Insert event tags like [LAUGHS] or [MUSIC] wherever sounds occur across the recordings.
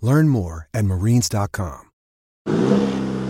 Learn more at marines.com.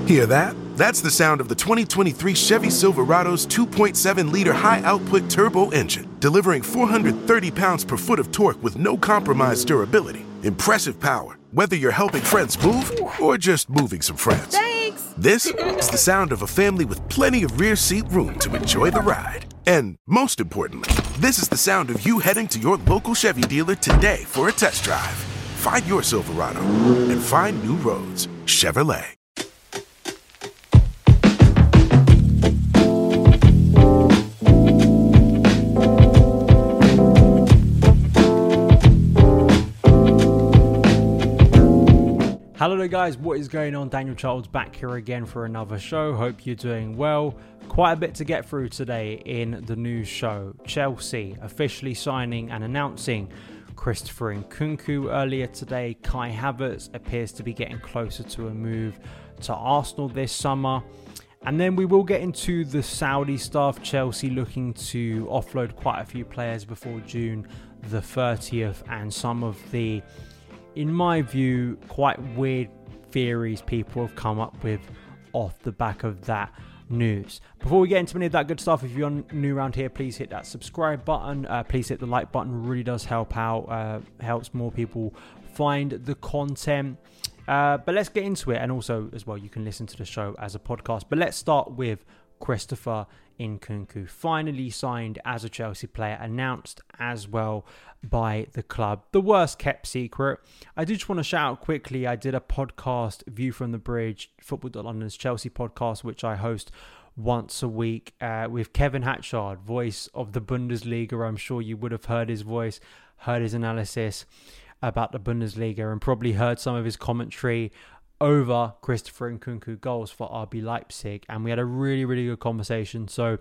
Hear that? That's the sound of the 2023 Chevy Silverado's 2.7 liter high output turbo engine, delivering 430 pounds per foot of torque with no compromised durability. Impressive power, whether you're helping friends move or just moving some friends. Thanks! This [LAUGHS] is the sound of a family with plenty of rear seat room to enjoy the ride. And most importantly, this is the sound of you heading to your local Chevy dealer today for a test drive. Find your Silverado and find new roads. Chevrolet. Hello guys, what is going on? Daniel Childs back here again for another show. Hope you're doing well. Quite a bit to get through today in the news show. Chelsea officially signing and announcing Christopher Nkunku earlier today. Kai Havertz appears to be getting closer to a move to Arsenal this summer. And then we will get into the Saudi stuff. Chelsea looking to offload quite a few players before June the 30th, and some of the in my view, quite weird theories people have come up with off the back of that news. Before we get into any of that good stuff, if you're new around here, please hit that subscribe button. Uh, please hit the like button; really does help out. Uh, helps more people find the content. Uh, but let's get into it, and also as well, you can listen to the show as a podcast. But let's start with Christopher Nkunku, finally signed as a Chelsea player, announced as well by the club. The worst kept secret. I do just want to shout out quickly. I did a podcast, View from the Bridge, Football London's Chelsea podcast, which I host once a week uh, with Kevin Hatchard, voice of the Bundesliga. I'm sure you would have heard his voice, heard his analysis about the Bundesliga, and probably heard some of his commentary over Christopher Nkunku goals for RB Leipzig. And we had a really, really good conversation. So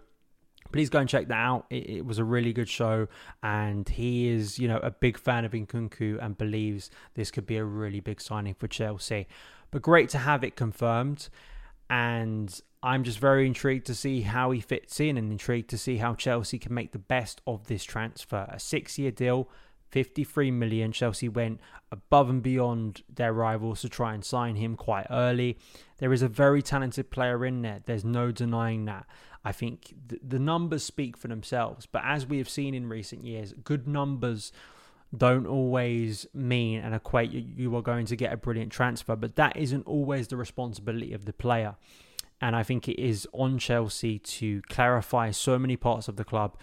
please go and check that out. It, it, was a really good show, and he is, you know, a big fan of Nkunku and believes this could be a really big signing for Chelsea. But great to have it confirmed, and I'm just very intrigued to see how he fits in, and intrigued to see how Chelsea can make the best of this transfer. A six-year deal, 53 million. Chelsea went above and beyond their rivals to try and sign him quite early. There is a very talented player in there. There's no denying that. I think the numbers speak for themselves. But as we have seen in recent years, good numbers don't always mean and equate you are going to get a brilliant transfer. But that isn't always the responsibility of the player. And I think it is on Chelsea to clarify so many parts of the club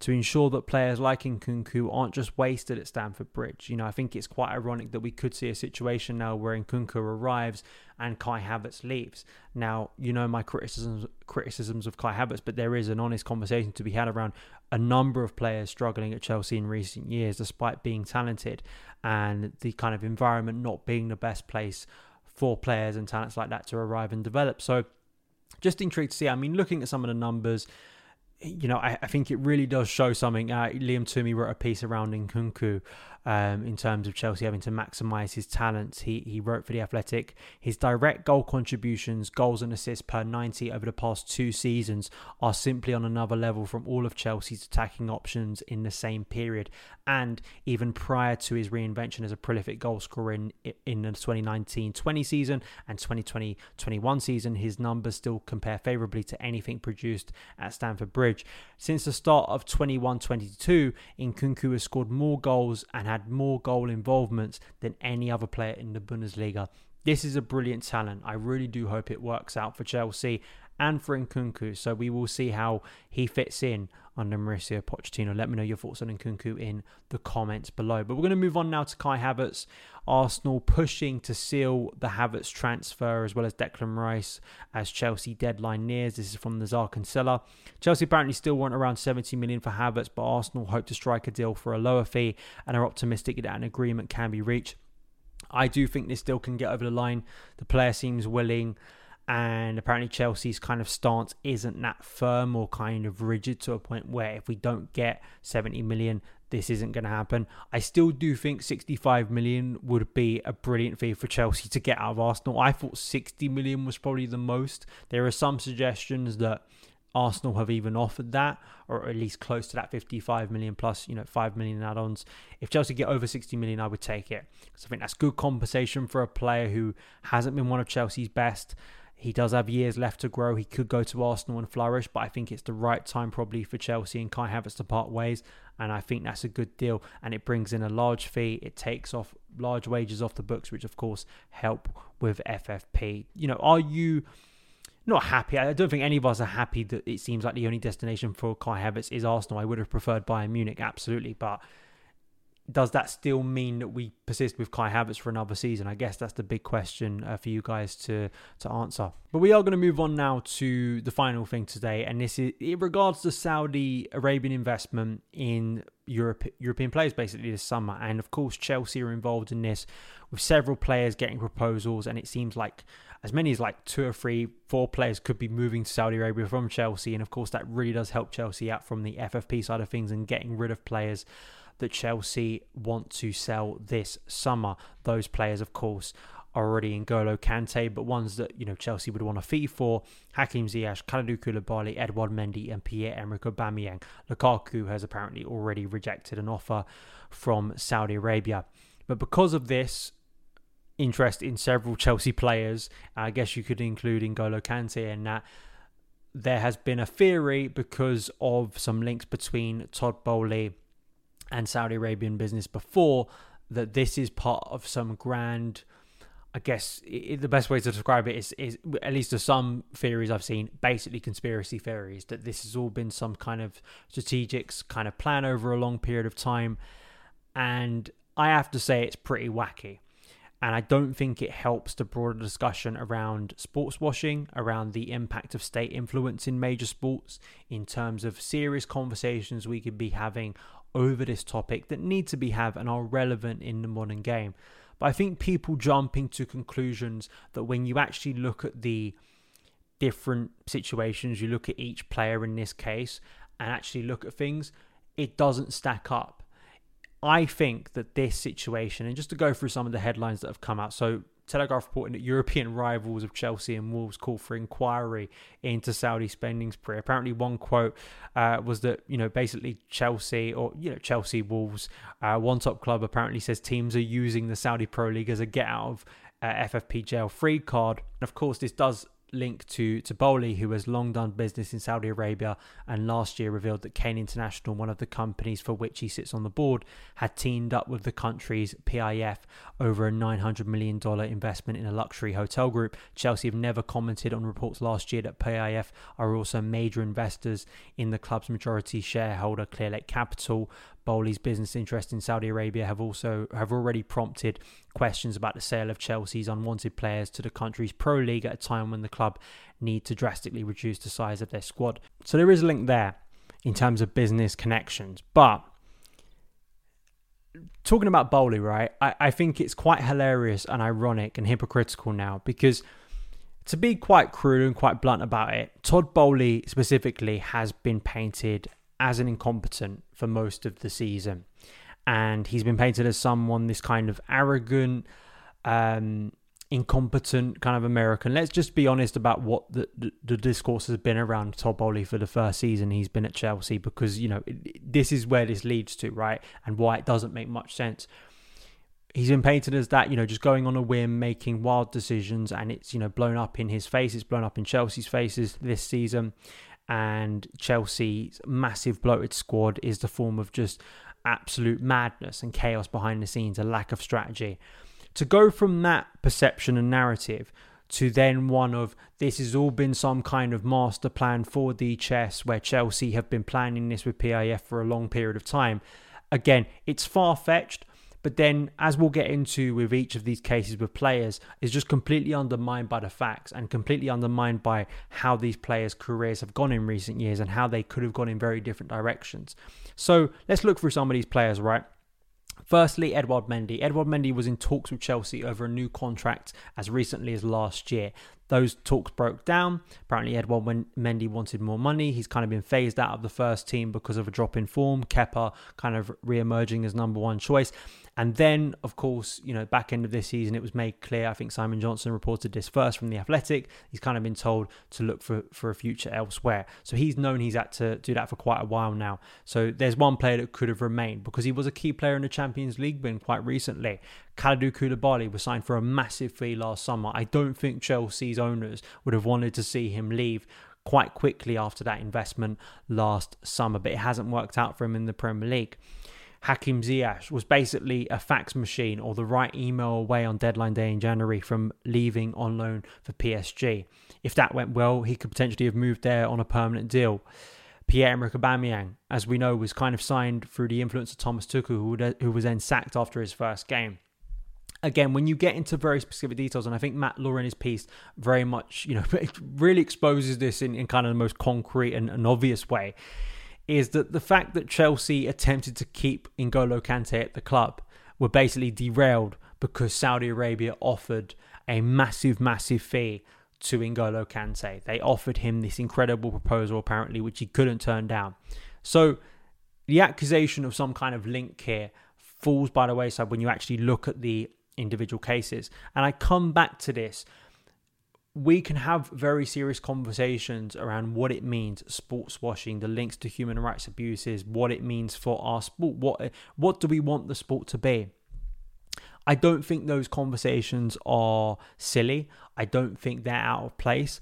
to ensure that players like Nkunku aren't just wasted at Stamford Bridge. You know, I think it's quite ironic that we could see a situation now where Nkunku arrives and Kai Havertz leaves. Now, you know my criticisms criticisms of Kai Havertz, but there is an honest conversation to be had around a number of players struggling at Chelsea in recent years, despite being talented, and the kind of environment not being the best place for players and talents like that to arrive and develop. So, just intrigued to see. I mean, looking at some of the numbers you know, I, I, think it really does show something. Uh, Liam Twomey wrote a piece around Nkunku um, in terms of Chelsea having to maximise his talents. He, he wrote for The Athletic his direct goal contributions, goals and assists per 90 over the past two seasons are simply on another level from all of Chelsea's attacking options in the same period. And even prior to his reinvention as a prolific goal scorer in, in the 2019 20 season and 2020 21 season, his numbers still compare favourably to anything produced at Stamford Bridge. Since the start of 21 22, Nkunku has scored more goals and had more goal involvements than any other player in the Bundesliga. this is a brilliant talent. I really do hope it works out for Chelsea and for Nkunku. So we will see how he fits in under Mauricio Pochettino. Let me know your thoughts on Nkunku in the comments below. But we're going to move on now to Kai Havertz. Arsenal pushing to seal the Havertz transfer as well as Declan Rice as Chelsea deadline nears. This is from Nizaar Kinsella. Chelsea apparently still want around 70 million for Havertz, but Arsenal hope to strike a deal for a lower fee and are optimistic that an agreement can be reached. I do think this deal can get over the line. The player seems willing and apparently Chelsea's kind of stance isn't that firm or kind of rigid to a point where if we don't get 70 million this isn't going to happen. I still do think 65 million would be a brilliant fee for Chelsea to get out of Arsenal. I thought 60 million was probably the most. There are some suggestions that Arsenal have even offered that, or at least close to that 55 million plus, you know, 5 million add-ons. If Chelsea get over 60 million, I would take it. Because I think that's good compensation for a player who hasn't been one of Chelsea's best. He does have years left to grow. He could go to Arsenal and flourish, but I think it's the right time probably for Chelsea and Kai Havertz to part ways. And I think that's a good deal. And it brings in a large fee. It takes off large wages off the books, which of course help with FFP. You know, are you not happy? I don't think any of us are happy that it seems like the only destination for Kai Havertz is Arsenal. I would have preferred Bayern Munich, absolutely, but does that still mean that we persist with Kai Havertz for another season? I guess that's the big question uh, for you guys to to answer. But we are going to move on now to the final thing today, and this is it regards the Saudi Arabian investment in Europe, European players basically this summer, and of course Chelsea are involved in this with several players getting proposals, and it seems like as many as like two or three, four players could be moving to Saudi Arabia from Chelsea, and of course that really does help Chelsea out from the FFP side of things and getting rid of players that Chelsea want to sell this summer. Those players, of course, are already N'Golo Kante, but ones that you know Chelsea would want a fee for: Hakim Ziyech, Kalidou Koulibaly, Edouard Mendy, and Pierre-Emerick Aubameyang. Lukaku has apparently already rejected an offer from Saudi Arabia, but because of this interest in several Chelsea players, I guess you could include N'Golo Kante in that. There has been a theory because of some links between Todd Boehly and Saudi Arabian business before that this is part of some grand. I guess it, the best way to describe it is, is, at least to some theories I've seen, basically conspiracy theories that this has all been some kind of strategic kind of plan over a long period of time. And I have to say, it's pretty wacky. And I don't think it helps the broader discussion around sports washing, around the impact of state influence in major sports, in terms of serious conversations we could be having over this topic that need to be have and are relevant in the modern game. But I think people jumping to conclusions that when you actually look at the different situations, you look at each player in this case and actually look at things, it doesn't stack up. I think that this situation, and just to go through some of the headlines that have come out, so Telegraph reporting that European rivals of Chelsea and Wolves call for inquiry into Saudi spending spree. Apparently, one quote uh, was that you know basically Chelsea or you know Chelsea Wolves, uh, one top club apparently says teams are using the Saudi Pro League as a get out of uh, FFP jail free card. And of course, this does link to to Boehly, who has long done business in Saudi Arabia, and last year revealed that Cain International, one of the companies for which he sits on the board, had teamed up with the country's PIF over a 900 million dollar investment in a luxury hotel group. Chelsea have never commented on reports last year that PIF are also major investors in the club's majority shareholder Clearlake Capital. Boehly's business interests in Saudi Arabia have also have already prompted questions about the sale of Chelsea's unwanted players to the country's pro league at a time when the club need to drastically reduce the size of their squad. So there is a link there in terms of business connections. But talking about Boehly, right, I, I think it's quite hilarious and ironic and hypocritical now because to be quite crude and quite blunt about it, Todd Boehly specifically has been painted as an incompetent for most of the season. And he's been painted as someone, this kind of arrogant, um, incompetent kind of American. Let's just be honest about what the, the, the discourse has been around Todd Boehly for the first season he's been at Chelsea, because, you know, it, this is where this leads to, right? And why it doesn't make much sense. He's been painted as that, you know, just going on a whim, making wild decisions, and it's, you know, blown up in his face. It's blown up in Chelsea's faces this season and Chelsea's massive bloated squad is the form of just absolute madness and chaos behind the scenes, a lack of strategy. to go from that perception and narrative to then one of this has all been some kind of master plan for the chess where Chelsea have been planning this with PIF for a long period of time. Again, it's far fetched, but then as we'll get into with each of these cases with players, is just completely undermined by the facts and completely undermined by how these players' careers have gone in recent years and how they could have gone in very different directions. So let's look through some of these players, right? Firstly, Edouard Mendy. Edouard Mendy was in talks with Chelsea over a new contract as recently as last year. Those talks broke down. Apparently, Edouard Mendy wanted more money. He's kind of been phased out of the first team because of a drop in form. Kepa kind of re emerging as number one choice. And then, of course, you know, back end of this season, it was made clear. I think Simon Johnson reported this first from the Athletic. He's kind of been told to look for for a future elsewhere. So he's known he's had to do that for quite a while now. So there's one player that could have remained because he was a key player in the Champions League win quite recently. Kalidou Koulibaly was signed for a massive fee last summer. I don't think Chelsea's owners would have wanted to see him leave quite quickly after that investment last summer, but it hasn't worked out for him in the Premier League. Hakim Ziyech was basically a fax machine or the right email away on deadline day in January from leaving on loan for PSG. If that went well, he could potentially have moved there on a permanent deal. Pierre-Emerick Aubameyang, as we know, was kind of signed through the influence of Thomas Tuchel, who was then sacked after his first game again, when you get into very specific details, and I think Matt Law in his piece very much, you know, [LAUGHS] really exposes this in, in kind of the most concrete and, and obvious way, is that the fact that Chelsea attempted to keep N'Golo Kante at the club were basically derailed because Saudi Arabia offered a massive, massive fee to N'Golo Kante. They offered him this incredible proposal, apparently, which he couldn't turn down. So the accusation of some kind of link here falls by the wayside when you actually look at the individual cases. And I come back to this we can have very serious conversations around what it means sports washing the links to human rights abuses what it means for our sport what what do we want the sport to be? I don't think those conversations are silly. I don't think they're out of place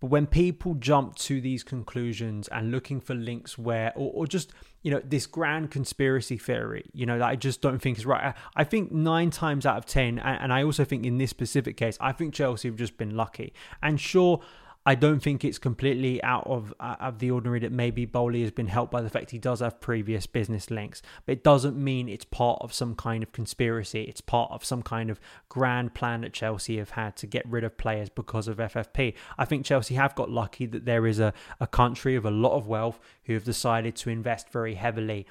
but when people jump to these conclusions and looking for links where, or, or, just, you know, this grand conspiracy theory, you know, that I just don't think is right. I, I think nine times out of 10, and, and I also think in this specific case, I think Chelsea have just been lucky. And sure, I don't think it's completely out of uh, of the ordinary that maybe Boehly has been helped by the fact he does have previous business links, but it doesn't mean it's part of some kind of conspiracy. It's part of some kind of grand plan that Chelsea have had to get rid of players because of FFP. I think Chelsea have got lucky that there is a, a country of a lot of wealth who have decided to invest very heavily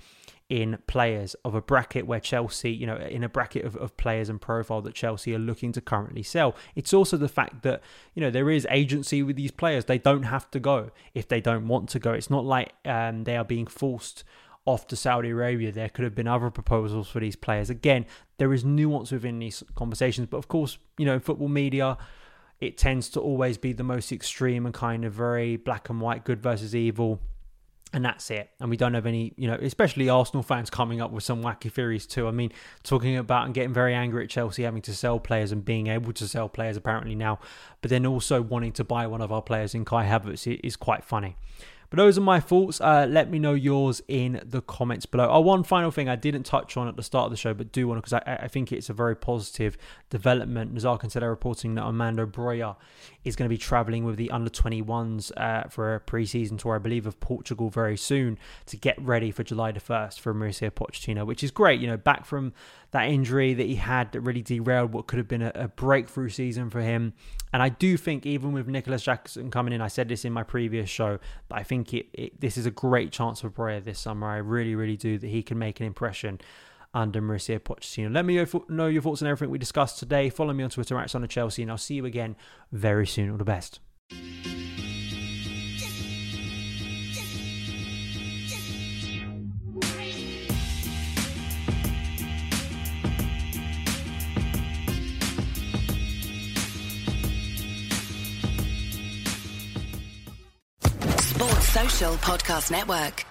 in players of a bracket where Chelsea, you know, in a bracket of, of players and profile that Chelsea are looking to currently sell. It's also the fact that, you know, there is agency with these players. They don't have to go if they don't want to go. It's not like um, they are being forced off to Saudi Arabia. There could have been other proposals for these players. Again, there is nuance within these conversations, but of course, you know, in football media, it tends to always be the most extreme and kind of very black and white, good versus evil and that's it. And we don't have any, you know, especially Arsenal fans coming up with some wacky theories too. I mean, talking about and getting very angry at Chelsea having to sell players and being able to sell players apparently now, but then also wanting to buy one of our players in Kai Havertz is quite funny. But those are my thoughts. Uh, let me know yours in the comments below. Oh, one final thing I didn't touch on at the start of the show, but do want to because I, I, think it's a very positive development. Nizaar said reporting that Armando Broja is going to be travelling with the under 21s uh, for a pre-season tour, I believe, of Portugal very soon to get ready for July the 1st for Mauricio Pochettino, which is great. You know, back from that injury that he had that really derailed what could have been a, a breakthrough season for him. And I do think even with Nicolas Jackson coming in, I said this in my previous show, but I think it, it this is a great chance for Broja this summer. I really, really do that he can make an impression under Mauricio Pochettino. Let me know your thoughts on everything we discussed today. Follow me on Twitter at Son of Chelsea, and I'll see you again very soon. All the best. Podcast Network.